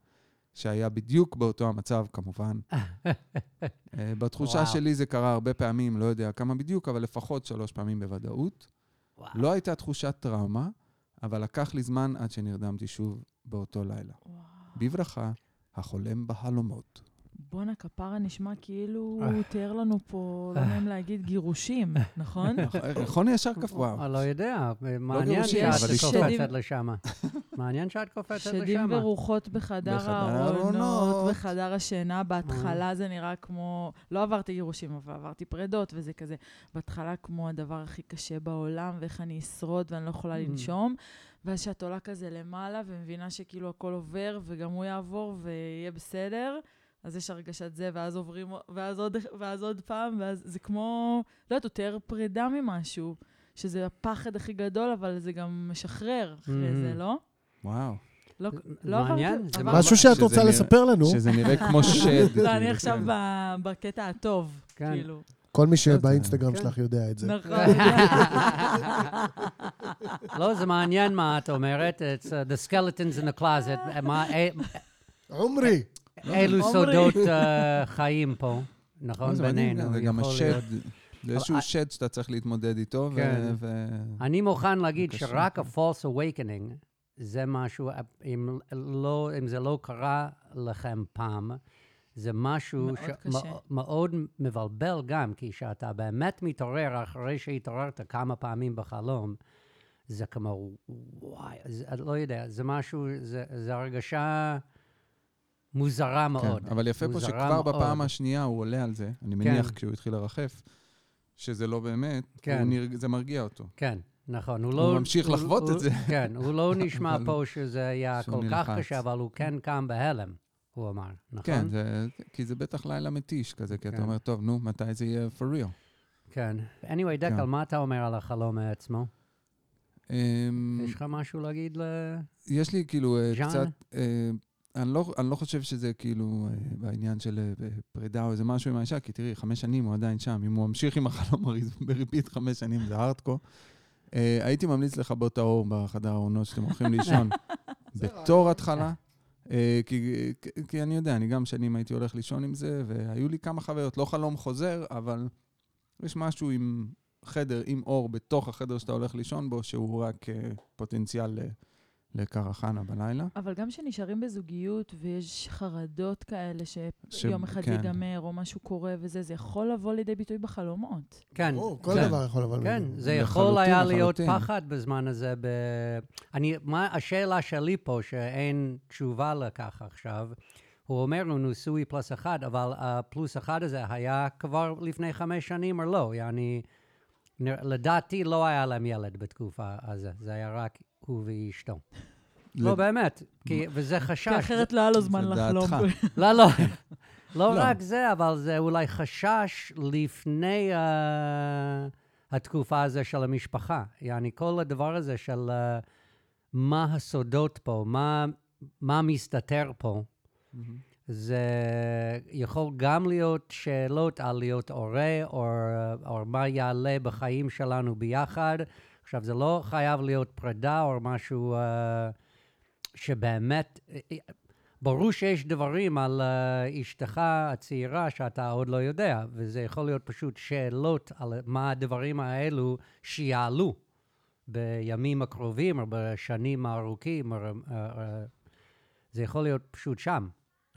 שהיה בדיוק באותו המצב כמובן. אה, בתחושה וואו. שלי זה קרה הרבה פעמים, לא יודע כמה בדיוק, אבל לפחות שלוש פעמים בוודאות. וואו. לא הייתה תחושת טראומה, אבל לקח לי זמן עד שנרדמתי שוב באותו לילה. וואו. בברכה, החולם בחלומות. בואנה, כפרה נשמע כאילו הוא אה. תיאר לנו פה, לא נעים להגיד, גירושים, נכון? נכון ישר כף וואו. אני לא יודע, מעניין גירושים, שאת. קופצת לשם. מעניין שאת קופצת שדים לשם. ורוחות בחדר הארונות. בחדר השינה. בהתחלה זה נראה כמו... לא עברתי גירושים, אבל עברתי פרדות, וזה כזה, בהתחלה כמו הדבר הכי קשה בעולם, ואיך אני אשרוד ואני לא יכולה Mm. לנשום. ואז שאת עולה כזה למעלה, ומבינה שכאילו הכל עובר, וגם הוא יעבור, ויהיה בסדר. אז יש הרגשת זה, ואז עוברים, ואז עוד, ואז עוד פעם, ואז זה כמו, לא יודעת, תיאר פרידה ממשהו, שזה הפחד הכי גדול, אבל זה גם משחרר אחרי זה, Mhm. לא? וואו. לא, זה לא מעניין, עברתי- זה עברתי- משהו שאת רוצה לספר לנו, שזה נראה כמו שד. לא, אני כאילו, עכשיו כן. בקטע הטוב, כן. כאילו. כל מי שבאינסטגרם כן. שלך יודע את זה. נכון. לא, זה מעניין מה את אומרת. It's uh, the skeletons in the closet. עומרי, אילו עומרי. סודות אה, חיים פה, נכון, בינינו. זה גם השד. זה איזשהו שד שאתה צריך להתמודד איתו, כן. אני מוכן להגיד. שרק ה-false awakening זה משהו, אם, לא, אם זה לא קרה לכם פעם, זה משהו מאוד קשה. מאוד מבלבל גם, כי כשאתה באמת מתעורר אחרי שהתעוררת כמה פעמים בחלום, זה כמו, וואי, זה, אני לא יודע, זה משהו, זה, זה הרגשה מוזרה מאוד. כן, אבל יפה פה שכבר מאוד. בפעם השנייה הוא עולה על זה, אני מניח כשהוא התחיל לרחף, שזה לא באמת, כן. נרג... זה מרגיע אותו. כן, נכון. הוא הוא לא... ממשיך הוא- לחוות את הוא- זה. כן, הוא לא נשמע אבל פה שזה היה כל כך נלחץ. קשה, אבל הוא כן קם בהלם, הוא אמר, נכון? כן, זה, כי זה בטח לילה מתיש כזה, כי אתה כן. אומר, טוב, נו, מתי זה יהיה for real? כן. anyway, דקל, כן. מה אתה אומר על החלום עצמו? אמ, יש לך משהו להגיד ל... יש לי כאילו אה, ז'אן? קצת... אני לא, אני לא חושב שזה כאילו אה, בעניין של אה, פרידה או איזה משהו עם האישה, כי תראי, חמש שנים הוא עדיין שם. אם הוא ממשיך עם החלום בריבית חמש שנים, זה הארדקו. אה, הייתי ממליץ לכבות את האור בחדר הארונות שאתם הולכים לישון בתור התחלה. אה, כי, כי אני יודע, אני גם שנים הייתי הולך לישון עם זה, והיו לי כמה חוויות, לא חלום חוזר, אבל יש משהו עם חדר, עם אור בתוך החדר שאתה הולך לישון בו, שהוא רק אה, פוטנציאל ל- לקרחנה בלילה. אבל גם כשנשארים בזוגיות ויש חרדות כאלה ש- שיום אחד כן. ייגמר או משהו קורה וזה, זה יכול לבוא לידי ביטוי בחלומות. כן. ברור, כל זה- דבר יכול לבוא כן, ממנו. זה יכול לחלוטין, היה להיות לחלוטין. פחד בזמן הזה. ב... אני, מה, השאלה שלי פה, שאין תשובה לכך עכשיו, הוא אומר הוא נשוי פלוס אחד, אבל הפלוס אחד הזה היה כבר לפני חמש שנים או לא? יעני, לדעתי לא היה להם ילד בתקופה הזו, זה היה רק הוא ואשתו. לא, באמת, כי, וזה חשש. כי אחרת לא היה לו זמן לחלום. דעתך. לא, לא. לא לא. רק זה, אבל זה אולי חשש לפני uh, התקופה הזו של המשפחה. יעני, כל הדבר הזה של uh, מה הסודות פה, מה, מה מסתתר פה, זה יכול גם להיות שאלות על להיות הורה, או, או מה יעלה בחיים שלנו ביחד. עכשיו, זה לא חייב להיות פרידה או משהו uh, שבאמת... ברור שיש דברים על uh, אשתך הצעירה שאתה עוד לא יודע, וזה יכול להיות פשוט שאלות על מה הדברים האלו שיעלו בימים הקרובים או בשנים הארוכים, או, uh, uh, זה יכול להיות פשוט שם,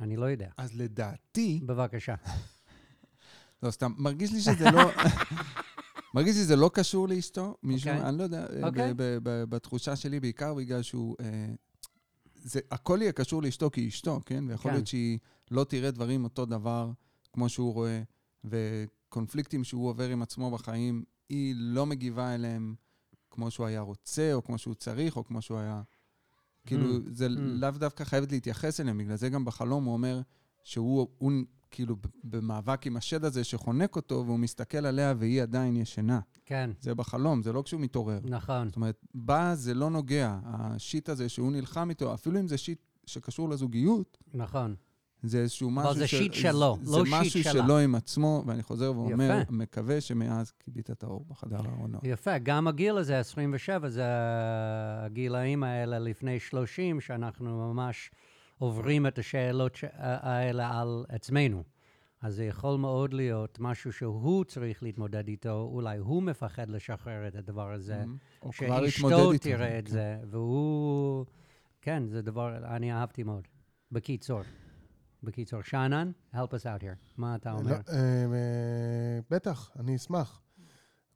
אני לא יודע. אז לדעתי, בבקשה. לא סתם, מרגיש לי שזה לא... מרגיש לי שזה לא קשור לאשתו, מישהו, אוקיי. אני לא יודע, אה, אוקיי. ב- ב- ב- בתחושה שלי, בעיקר בגלל שהוא... אה, זה, הכל יהיה קשור לאשתו כי היא אשתו, כן? ויכול כן. להיות שהיא לא תראה דברים אותו דבר כמו שהוא רואה, וקונפליקטים שהוא עובר עם עצמו בחיים, היא לא מגיבה אליהם כמו שהוא היה רוצה, או כמו שהוא צריך, או כמו שהוא היה... כאילו, Mm, זה mm. לאו דווקא חייבת להתייחס אליהם, בגלל זה גם בחלום הוא אומר שהוא הוא, כאילו במאבק עם השד הזה שחונק אותו, והוא מסתכל עליה והיא עדיין ישנה. כן, זה בחלום, זה לא כשהוא מתעורר. נכון. זאת אומרת, בה זה לא נוגע. השיט הזה שהוא נלחם איתו, אפילו אם זה שיט שקשור לזוגיות, נכון. זה איזשהו משהו... זה ש- שיט שלו, זה לא שיט משהו שלה. שלו עם עצמו, ואני חוזר ואומר, יפה. מקווה שמאז כיבית את האור בחדר הארונות. יפה, גם הגיל הזה, 27, זה הגילאים האלה לפני 30, שאנחנו ממש עוברים את השאלות האלה על עצמנו. אז זה יכול מאוד להיות משהו שהוא צריך להתמודד איתו, אולי הוא מפחד לשחרר את הדבר הזה, שאשתו איתו. תראה את כן. זה, והוא... כן, זה דבר, אני אהבתי מאוד. בקיצור. בקיצור, שאנן, help us out here. מה אתה אומר? לא, אה, אה, בטח, אני אשמח.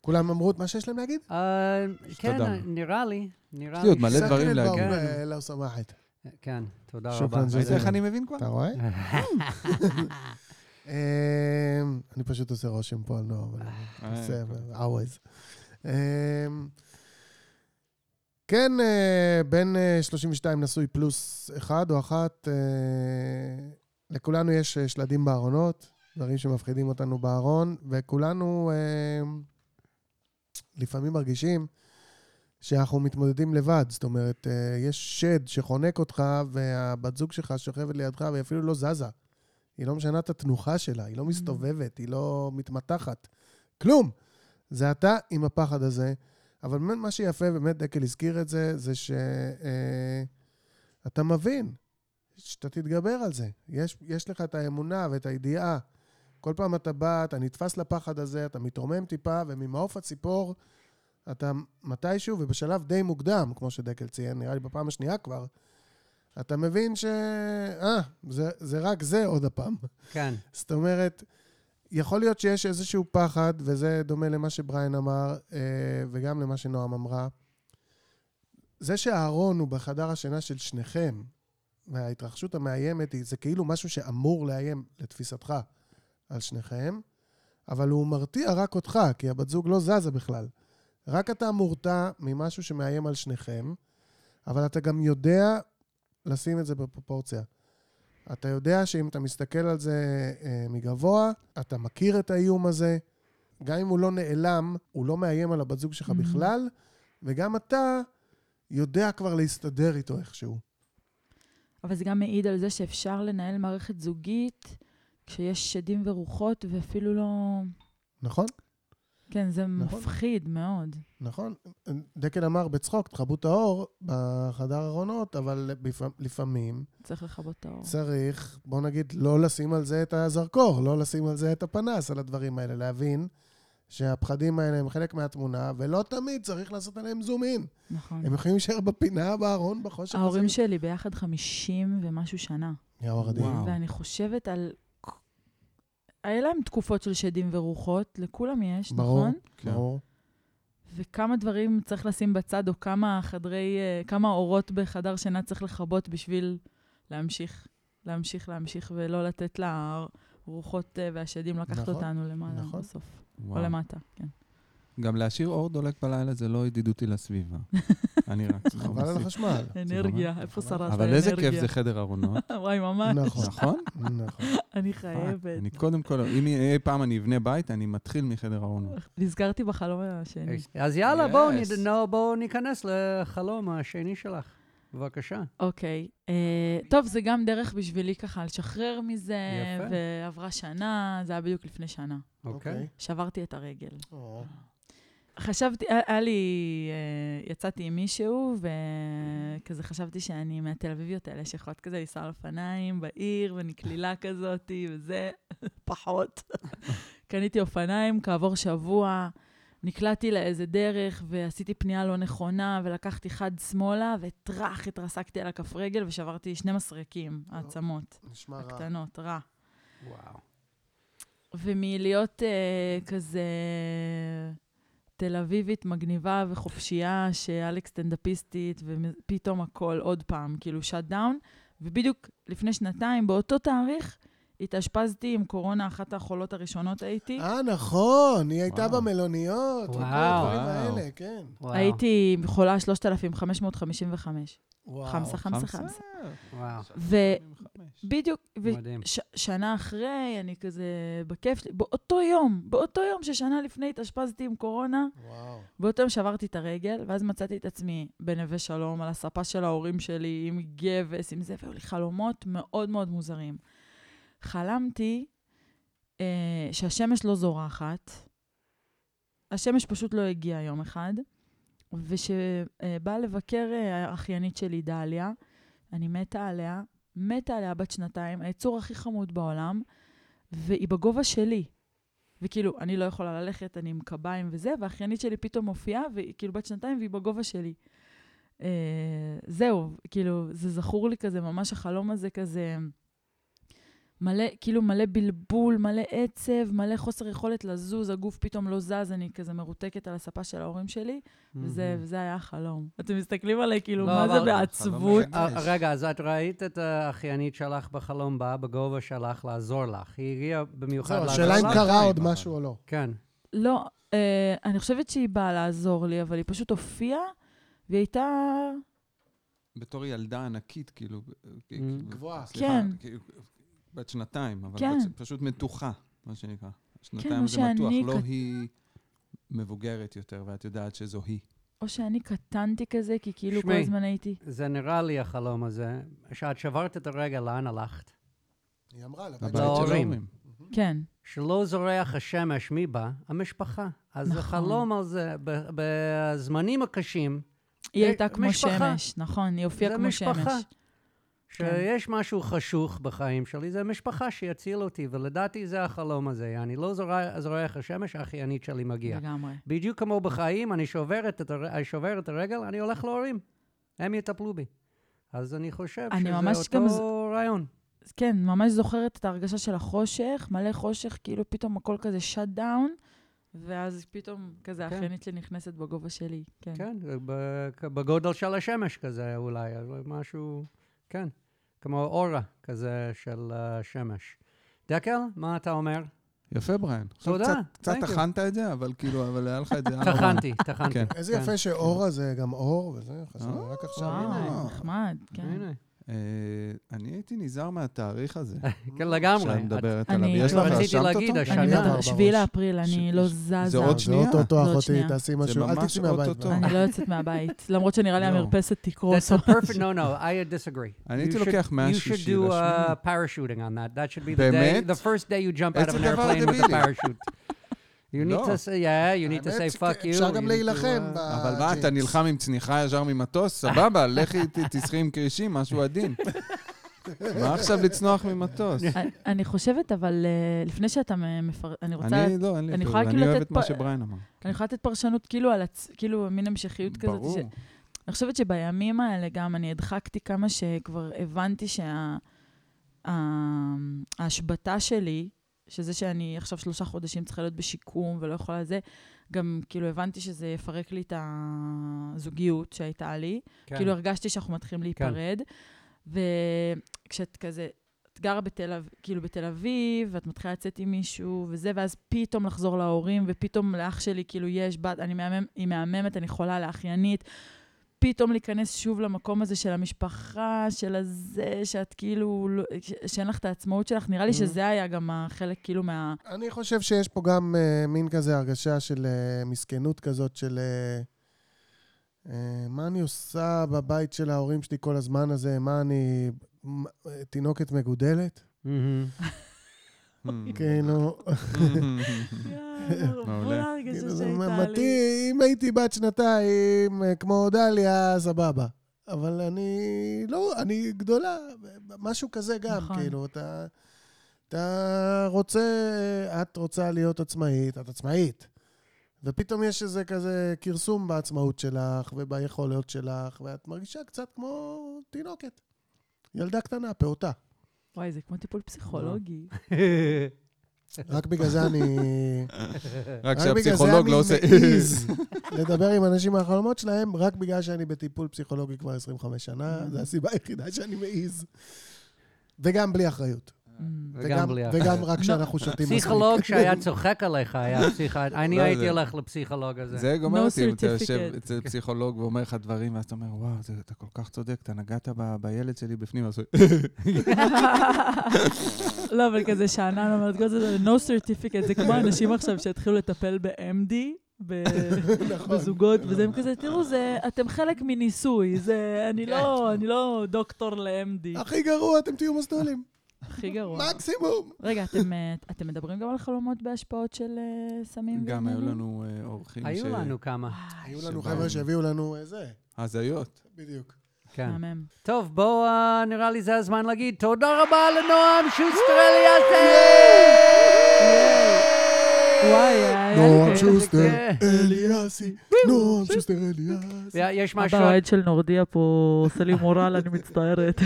כולם אמרו את מה שיש להם להגיד? אה, כן. נראה לי, נראה יש לי עוד לי מלא דברים סקרן להגיד. באום, כן. כן, תודה רבה. ראית איך אני מבין כבר? אתה רואה? אה, אני פשוט עושה רושם פה על נוער, אבל אה, בסדר, always. אה, כן, אה, בן אה, 32 נשוי פלוס אחד או אחת. לכולנו יש שלדים בארונות, דברים שמפחידים אותנו בארון, וכולנו לפעמים מרגישים שאנחנו מתמודדים לבד. זאת אומרת, אה, יש שד שחונק אותך, והבת זוג שלך שוכבת לידך, והיא אפילו לא זזה. היא לא משנה את התנוחה שלה, היא לא מסתובבת, היא לא מתמתחת. כלום. זה אתה עם הפחד הזה. אבל באמת מה שיפה, באמת דקל הזכיר את זה, זה שאתה מבין שאתה תתגבר על זה. יש, יש לך את האמונה ואת הידיעה. כל פעם אתה בא, אתה נתפס לפחד הזה, אתה מתרומם טיפה, וממעוף הציפור אתה מתישהו, ובשלב די מוקדם, כמו שדקל ציין, נראה לי בפעם השנייה כבר, אתה מבין ש... אה, זה, זה רק זה עוד הפעם. כן, זאת אומרת, יכול להיות שיש איזשהו פחד, וזה דומה למה שבריין אמר, אה, וגם למה שנועם אמרה, זה שהארון הוא בחדר השינה של שניכם, וההתרחשות המאיימת היא, זה כאילו משהו שאמור לאיים, לתפיסתך, על שניכם, אבל הוא מרתיע רק אותך, כי הבת זוג לא זזה בכלל. רק אתה מורתע ממשהו שמאיים על שניכם, אבל אתה גם יודע לשים את זה בפרופורציה. אתה יודע שאם אתה מסתכל על זה אה, מגבוה, אתה מכיר את האיום הזה. גם אם הוא לא נעלם, הוא לא מאיים על הבת זוג שלך Mhm. בכלל, וגם אתה יודע כבר להסתדר איתו איכשהו. אבל זה גם מעיד על זה שאפשר לנהל מערכת זוגית כשיש שדים ורוחות, ואפילו לא... נכון? כן, זה נכון. מפחיד מאוד. נכון. דקל אמר בצחוק, תכבו את האור בחדר ארונות, אבל בפ- לפעמים צריך לכבות את האור. צריך, בוא נגיד, לא לשים על זה את הזרקור, לא לשים על זה את הפנס, על הדברים האלה, להבין שהפחדים האלה הם חלק מהתמונה, ולא תמיד צריך לעשות עליהם זום אין. נכון. הם יכולים להישאר בפינה, בארון, בחושך הזה. ההורים שלי ביחד 50 ומשהו שנה. יאו. וואו. ואני חושבת על... היה להם תקופות של שדים ורוחות, לכולם יש, ברור, נכון? כן. ברור. וכמה דברים צריך לשים בצד, או כמה חדרי, אה, כמה אורות בחדר שינה צריך לכבות בשביל להמשיך, להמשיך, להמשיך, ולא לתת לרוחות אה, והשדים לקחת נכון, אותנו למעלה נכון. בסוף. או וואו. למטה, כן. גם להשאיר אור דולק בלילה זה לא ידידותי לסביבה. אני רק חבל על החשמל. אנרגיה, איפה. שרדת האנרגיה? אבל איזה כיף זה חדר ארונות, וואי, ממש. נכון, נכון? נכון. אני חייבת. אני קודם כל, אם אי פעם אני אבנה בית, אני מתחיל מחדר ארונות. נזכרתי בחלום השני. אז יאללה, בואו ניכנס לחלום השני שלך. בבקשה. אוקיי. אה, טוב, זה גם דרך בשבילי ככה לשחרר מזה, יפה. ועברה שנה, זה היה בדיוק לפני שנה. אוקיי. שברתי את הרגל. או, חשבתי, היה- לי, אה, יצאתי עם מישהו, וכזה חשבתי שאני מהתל אביביות האלה, שיכולות כזה לנסוע על אופניים בעיר, ואני קלילה כזאתי, וזה, פחות. קניתי אופניים, כעבור שבוע, נקלעתי לאיזה דרך, ועשיתי פנייה לא נכונה, ולקחתי חד שמאלה, וטראח, התרסקתי על הכף רגל, ושברתי שני מסרקים, העצמות, נשמע רע. הקטנות, רע. וואו. ומלהיות uh, כזה תל אביבית מגניבה וחופשייה, שאלכס סטנדאפיסטית, ופתאום הכל עוד פעם, כאילו שאט דאון. ובדיוק לפני שנתיים, באותו תאריך, התאשפזתי עם קורונה, אחת החולות הראשונות הייתי. אה, נכון, היא הייתה וואו. במלוניות, וכל וואו. הדברים וואו. האלה, כן. וואו. הייתי חולה 3,555. וואו. חמסה, חמסה, חמסה. וואו. ובדיוק, מדהים. ושנה אחרי, אני כזה בכיף שלי, באותו יום, באותו יום ששנה לפני התאשפזתי עם קורונה, וואו. באותו יום שברתי את הרגל, ואז מצאתי את עצמי בנווה שלום, על הספה של ההורים שלי, עם גבס, עם זה, והיו לי חלומות מאוד מאוד מוזרים. חלמתי אה, שהשמש לא זורחת, השמש פשוט לא הגיעה יום אחד, ושבאה לבקר אה, האחיינית שלי, דליה, אני מתה עליה, מתה עליה בת שנתיים, היצור הכי חמוד בעולם, והיא בגובה שלי. וכאילו, אני לא יכולה ללכת, אני עם קביים וזה, והאחיינית שלי פתאום מופיעה, והיא כאילו בת שנתיים והיא בגובה שלי. אה, זהו, כאילו, זה זכור לי כזה, ממש החלום הזה כזה, מלא, כאילו מלא בלבול, מלא עצב, מלא חוסר יכולת לזוז, הגוף פתאום לא זז, אני כזה מרותקת על הספה של ההורים שלי, וזה, וזה היה החלום. אתם מסתכלים עליי, כאילו, לא, מה זה בעצבות? אה, רגע, אז את ראית את האחיינית שלך בחלום באה בגובה שלך לעזור לך. היא הגיעה במיוחד זהו, לעזור השאלה אם לך? קרה עוד. משהו או לא. כן. לא, אה, אני חושבת שהיא באה לעזור לי, אבל היא פשוט הופיעה, והיא הייתה... בתור ילדה ענקית, כאילו... Mm. גבוהה. סליחה, כן. בת שנתיים, אבל כן. בת- פשוט מתוחה, מה שנקרא. שנתיים זה מתוח, לא כת- היא מבוגרת יותר, ואת יודעת שזו היא. או שאני קטנתי כזה, כי כאילו כל שמעי. הזמן הייתי... זה נראה לי החלום הזה. כשאת שברת את הרגל, לאן הלכת? היא אמרה, לבית להורים. ההורים. כן. שלא זורח השמש, מי בא? המשפחה. אז נכון. זה חלום על זה. ב- בזמנים הקשים, היא הייתה כמו משפחה. שמש, נכון, היא הופיעה כמו משפחה. שמש. שיש משהו חשוך בחיים שלי, זה משפחה שיציל אותי, ולדעתי זה החלום הזה. אני לא זורח, זורח השמש, האחיינית שלי מגיעה. לגמרי. בדיוק כמו בחיים, אני שובר את, הר... אני שובר את הרגל, אני הולך להורים. הם יטפלו בי. אז אני חושב אני שזה ממש אותו גם רעיון. כן, ממש זוכרת את ההרגשה של החושך, מלא חושך, כאילו פתאום הכל כזה שאט דאון, ואז פתאום כזה כן. האחיינית שלי נכנסת בגובה שלי. כן. כן, בגודל של השמש כזה אולי, משהו, כן, כמו אורה כזה של השמש. דקל, מה אתה אומר? יפה, בריין. תודה, קצת-. טחנת את זה, אבל כאילו, אבל היה לך את זה. היה טחנתי, טחנתי. כן. איזה כן. יפה שאורה זה גם אור וזה, חשבתי אה, רק עכשיו. וואו, אה. נחמד, כן. אה, אני הייתי נזהר מהתאריך הזה. כן, לגמרי. שאת מדברת אני עליו. יש לך, רציתי רשמת להגיד, אותו? השנה- אני שנה. מדבר, שביעי לאפריל, אני לא זזה. זה עוד שנייה. אוטוטו זה עוד אחותי. תעשי משהו, אל ממש תצאי מהבית. אוטוטו. אני לא יוצאת מהבית, למרות שנראה לי לא. המרפסת תקרוס. That's a perfect, no, no, I disagree. אני הייתי You should- לוקח You מהשישי should do uh, parachuting on that. That should be the day, באמת? the first day you jump out of איזה an דבר airplane with a דבילי. parachute. You need לא. to say, yeah, you need to say fuck you. אפשר גם להילחם uh, אבל מה, אתה. נלחם עם צניחה ישר ממטוס? סבבה, לכי ת- תשחי עם כרישים, משהו עדין. מה עכשיו לצנוח ממטוס? אני- חושבת, אבל אה, לפני שאתה מפר... אני רוצה... אני לא, אין לי אני אפילו, יכולה אני כאילו אוהב את מה שבריין אמר. אני יכולה לתת פרשנות כאילו על. כאילו מין המשכיות כזאת. ברור. אני חושבת שבימים האלה גם אני הדחקתי כמה שכבר הבנתי שה... ה- ההשבתה שלי, שזה שאני עכשיו שלושה חודשים צריכה להיות בשיקום ולא יכולה זה, גם כאילו הבנתי שזה יפרק לי את הזוגיות שהייתה לי. כן. כאילו הרגשתי שאנחנו מתחילים להיפרד. וכשאת כזה, את גרה בתל אביב, כאילו בתל אביב, ואת מתחילה לצאת עם מישהו וזה, ואז פתאום לחזור להורים, ופתאום לאח שלי כאילו יש בת, אני מהמם, היא מהממת, אני חולה לאחיינית. פתאום להיכנס שוב למקום הזה של המשפחה, של הזה, שאת כאילו, לא- שאין לך את העצמאות שלך. נראה לי Mhm. שזה היה גם החלק כאילו מה... אני חושב שיש פה גם uh, מין כזה הרגשה של uh, מסכנות כזאת של... Uh, uh, מה אני עושה בבית של ההורים שלי כל הזמן הזה? מה אני... תינוקת מגודלת? כאילו... מעולה. כאילו, זה מתי, אם הייתי בת שנתיים, אה, כמו דליה, סבבה. אבל אני לא, אני גדולה, משהו כזה גם, נכון. כאילו, אתה, אתה רוצה, את רוצה להיות עצמאית, את עצמאית. ופתאום יש איזה כזה כרסום בעצמאות שלך וביכולות שלך, ואת מרגישה קצת כמו תינוקת. ילדה קטנה, פעוטה. וואי, זה כמו טיפול פסיכולוגי. רק בגלל זה אני... רק רק בגלל זה שהפסיכולוג אני לא עושה... מעז לדבר עם אנשים מהחלומות שלהם, רק בגלל שאני בטיפול פסיכולוגי כבר 25 שנה, זו הסיבה היחידה שאני מעז. וגם בלי אחריות. Mm. וגם בלי אחריות. וגם רק כשאנחנו שותים מספיק. פסיכולוג שהיה צוחק עליך היה פסיכולוג, אני לא, הייתי הולך לפסיכולוג הזה. זה גומר אותי, אם אתה יושב. אצל פסיכולוג ואומר לך דברים, ואז אתה אומר, וואו, זה- אתה כל כך צודק, אתה נגעת בילד שלי בפנים, אז הוא... לא, אבל כזה שאנן אומרת, כל זה no certificate, זה כמו אנשים עכשיו שהתחילו לטפל ב-MD, נכון. בזוגות, וזה הם כזה, תראו, זה, אתם חלק מניסוי, זה, אני כן. לא, אני לא דוקטור ל-MD. הכי גרוע, אתם תהיו מסטולים. הכי גרוע. מקסימום. רגע, אתם, אה, אתם מדברים גם על חלומות בהשפעות של אה, סמים גם היו? לנו אה, אורחים היו לנו כמה, היו לנו. חבר'ה שהביאו לנו זה. הזיות. בדיוק. כן. מהמם. טוב, בואו, אה, נראה לי זה הזמן להגיד תודה רבה לנועם שוסטר אליאסי! וואי, היה לי נועם שוסטר. אליאסי, נועם שוסטר אליאסי. יש משהו, אבא האוהד של נורדיה פה עושה לי מורל, אני מצטערת.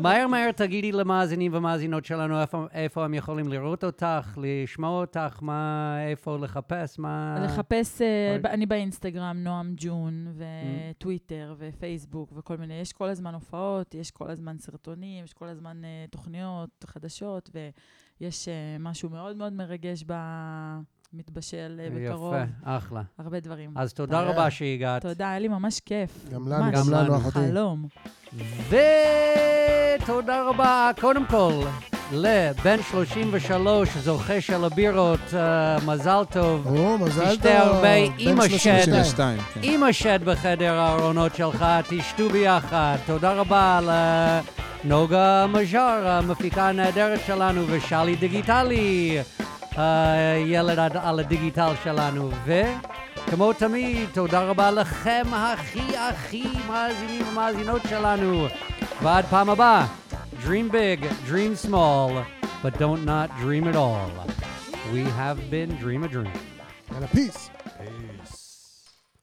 מהר מהר תגידי למאזינים ומאזינות שלנו איפה- איפה הם יכולים לראות אותך, לשמוע אותך, מה, איפה לחפש, מה... לחפש. ב- אני באינסטגרם, נועם ג'ון, וטוויטר, ופייסבוק, וכל מיני, יש כל הזמן הופעות, יש כל הזמן סרטונים, יש כל הזמן אה, תוכניות חדשות, ויש אה, משהו מאוד מאוד מרגש במתבשל אה, בקרוב. יפה, אחלה. הרבה דברים. אז תודה. רבה שהגעת. תודה, היה לי ממש כיף. גם לנו. גם לנו. אחותי. חלום. ותודה רבה, קודם כל, לבן 33, זוכה של הבירות, אה, מזל טוב. או, מזל טוב. תשתה הרבה עם בן השד. 32. 32, כן. עם השד בחדר הארונות שלך, תשתו ביחד. תודה רבה לנוגה מז'אר, המפיקה הנהדרת שלנו, ושלי דיגיטלי, הילד על- על הדיגיטל שלנו. וכמו תמיד, תודה רבה לכם, הכי הכי מאזינים ומאזינות שלנו. ועד פעם הבאה, dream big, dream small, but don't not dream at all. We have been Dream a Dream. יאללה, peace.